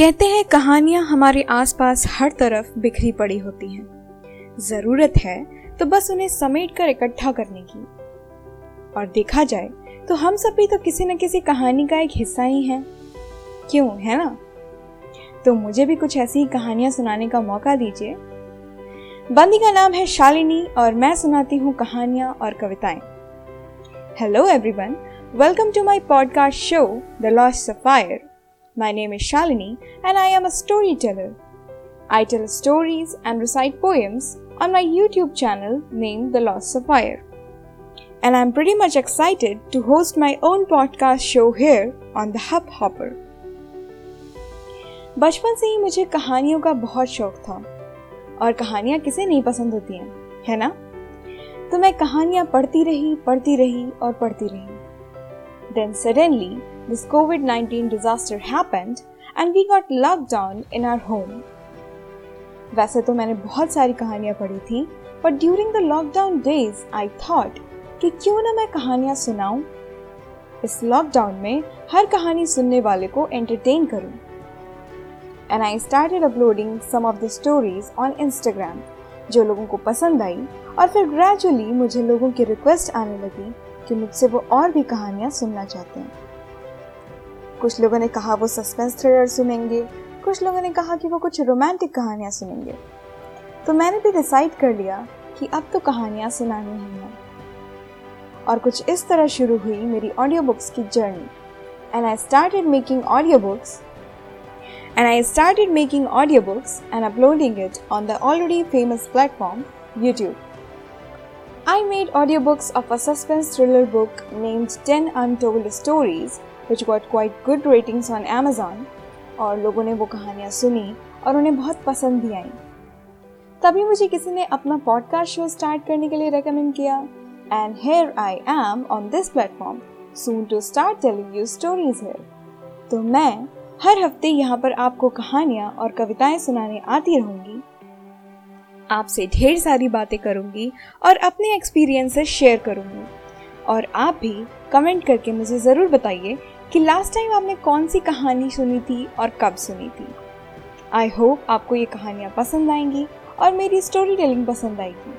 कहते हैं, कहानियाँ हमारे आसपास हर तरफ़ बिखरी पड़ी होती हैं। ज़रूरत है तो बस उन्हें समेट कर इकट्ठा करने की। और देखा जाए तो हम सब भी तो किसी न किसी कहानी का एक हिस्सा ही हैं। क्यों, है ना? तो मुझे भी कुछ ऐसी कहानियाँ सुनाने का मौका दीजिए। बंदी का नाम है शालिनी और मैं सुनाती हूँ कहानियाँ और कविताएँ। Hello everyone welcome to my podcast show the lost sapphire My name is Shalini and I am a storyteller. I tell stories and recite poems on my YouTube channel named The Lost Sapphire. And I'm pretty much excited to host my own podcast show here on the Hub Hopper. बचपन से ही मुझे कहानियों का बहुत शौक था और कहानियाँ किसे नहीं पसंद होती हैं है ना तो मैं कहानियाँ पढ़ती रही पढ़ती रही और पढ़ती रही then suddenly this COVID 19 disaster happened and we got locked down in our home. वैसे तो मैंने बहुत सारी कहानियाँ पढ़ी थी but during the lockdown days I thought कि क्यों ना मैं कहानियाँ सुनाऊं इस लॉकडाउन में हर कहानी सुनने वाले को एंटरटेन करूँ and I started uploading some of the stories on Instagram जो लोगों को पसंद आई और फिर ग्रेजुअली मुझे लोगों की रिक्वेस्ट आने लगी कि मुझसे वो और भी कहानियाँ सुनना चाहते हैं। कुछ लोगों ने कहा वो सस्पेंस थ्रिलर सुनेंगे। कुछ लोगों ने कहा कि वो कुछ रोमांटिक कहानियाँ सुनेंगे। तो मैंने भी डिसाइड कर लिया कि अब तो कहानियाँ सुनानी ही हैं। और कुछ इस तरह शुरू हुई मेरी ऑडियो बुक्स की journey and I started making audio books and I started making audiobooks and uploading it on the already famous platform YouTube. I made audiobooks of a suspense thriller book named 10 Untold Stories which got quite good ratings on Amazon और लोगों ने वो कहानियाँ सुनी और उन्हें बहुत पसंद भी आई। तभी मुझे किसी ने अपना पॉडकास्ट शो स्टार्ट करने के लिए रेकमेंड किया। And here I am on this platform soon to start telling you stories here तो मैं हर हफ़्ते यहाँ पर आपको कहानियाँ और कविताएँ सुनाने आती रहूँगी। आपसे ढेर सारी बातें करूँगी और अपने एक्सपीरियंसेस शेयर करूँगी। और आप भी कमेंट करके मुझे ज़रूर बताइए कि लास्ट टाइम आपने कौन सी कहानी सुनी थी और कब सुनी थी। आई होप आपको ये कहानियाँ पसंद आएँगी और मेरी स्टोरी टेलिंग पसंद आएगी।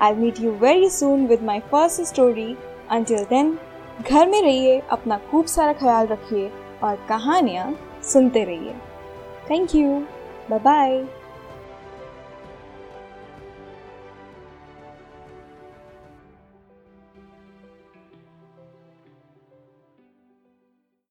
I meet you very soon with my first story until then घर में रहिए, अपना खूब सारा ख्याल रखिए और कहानियाँ सुनते रहिए। Thank you bye bye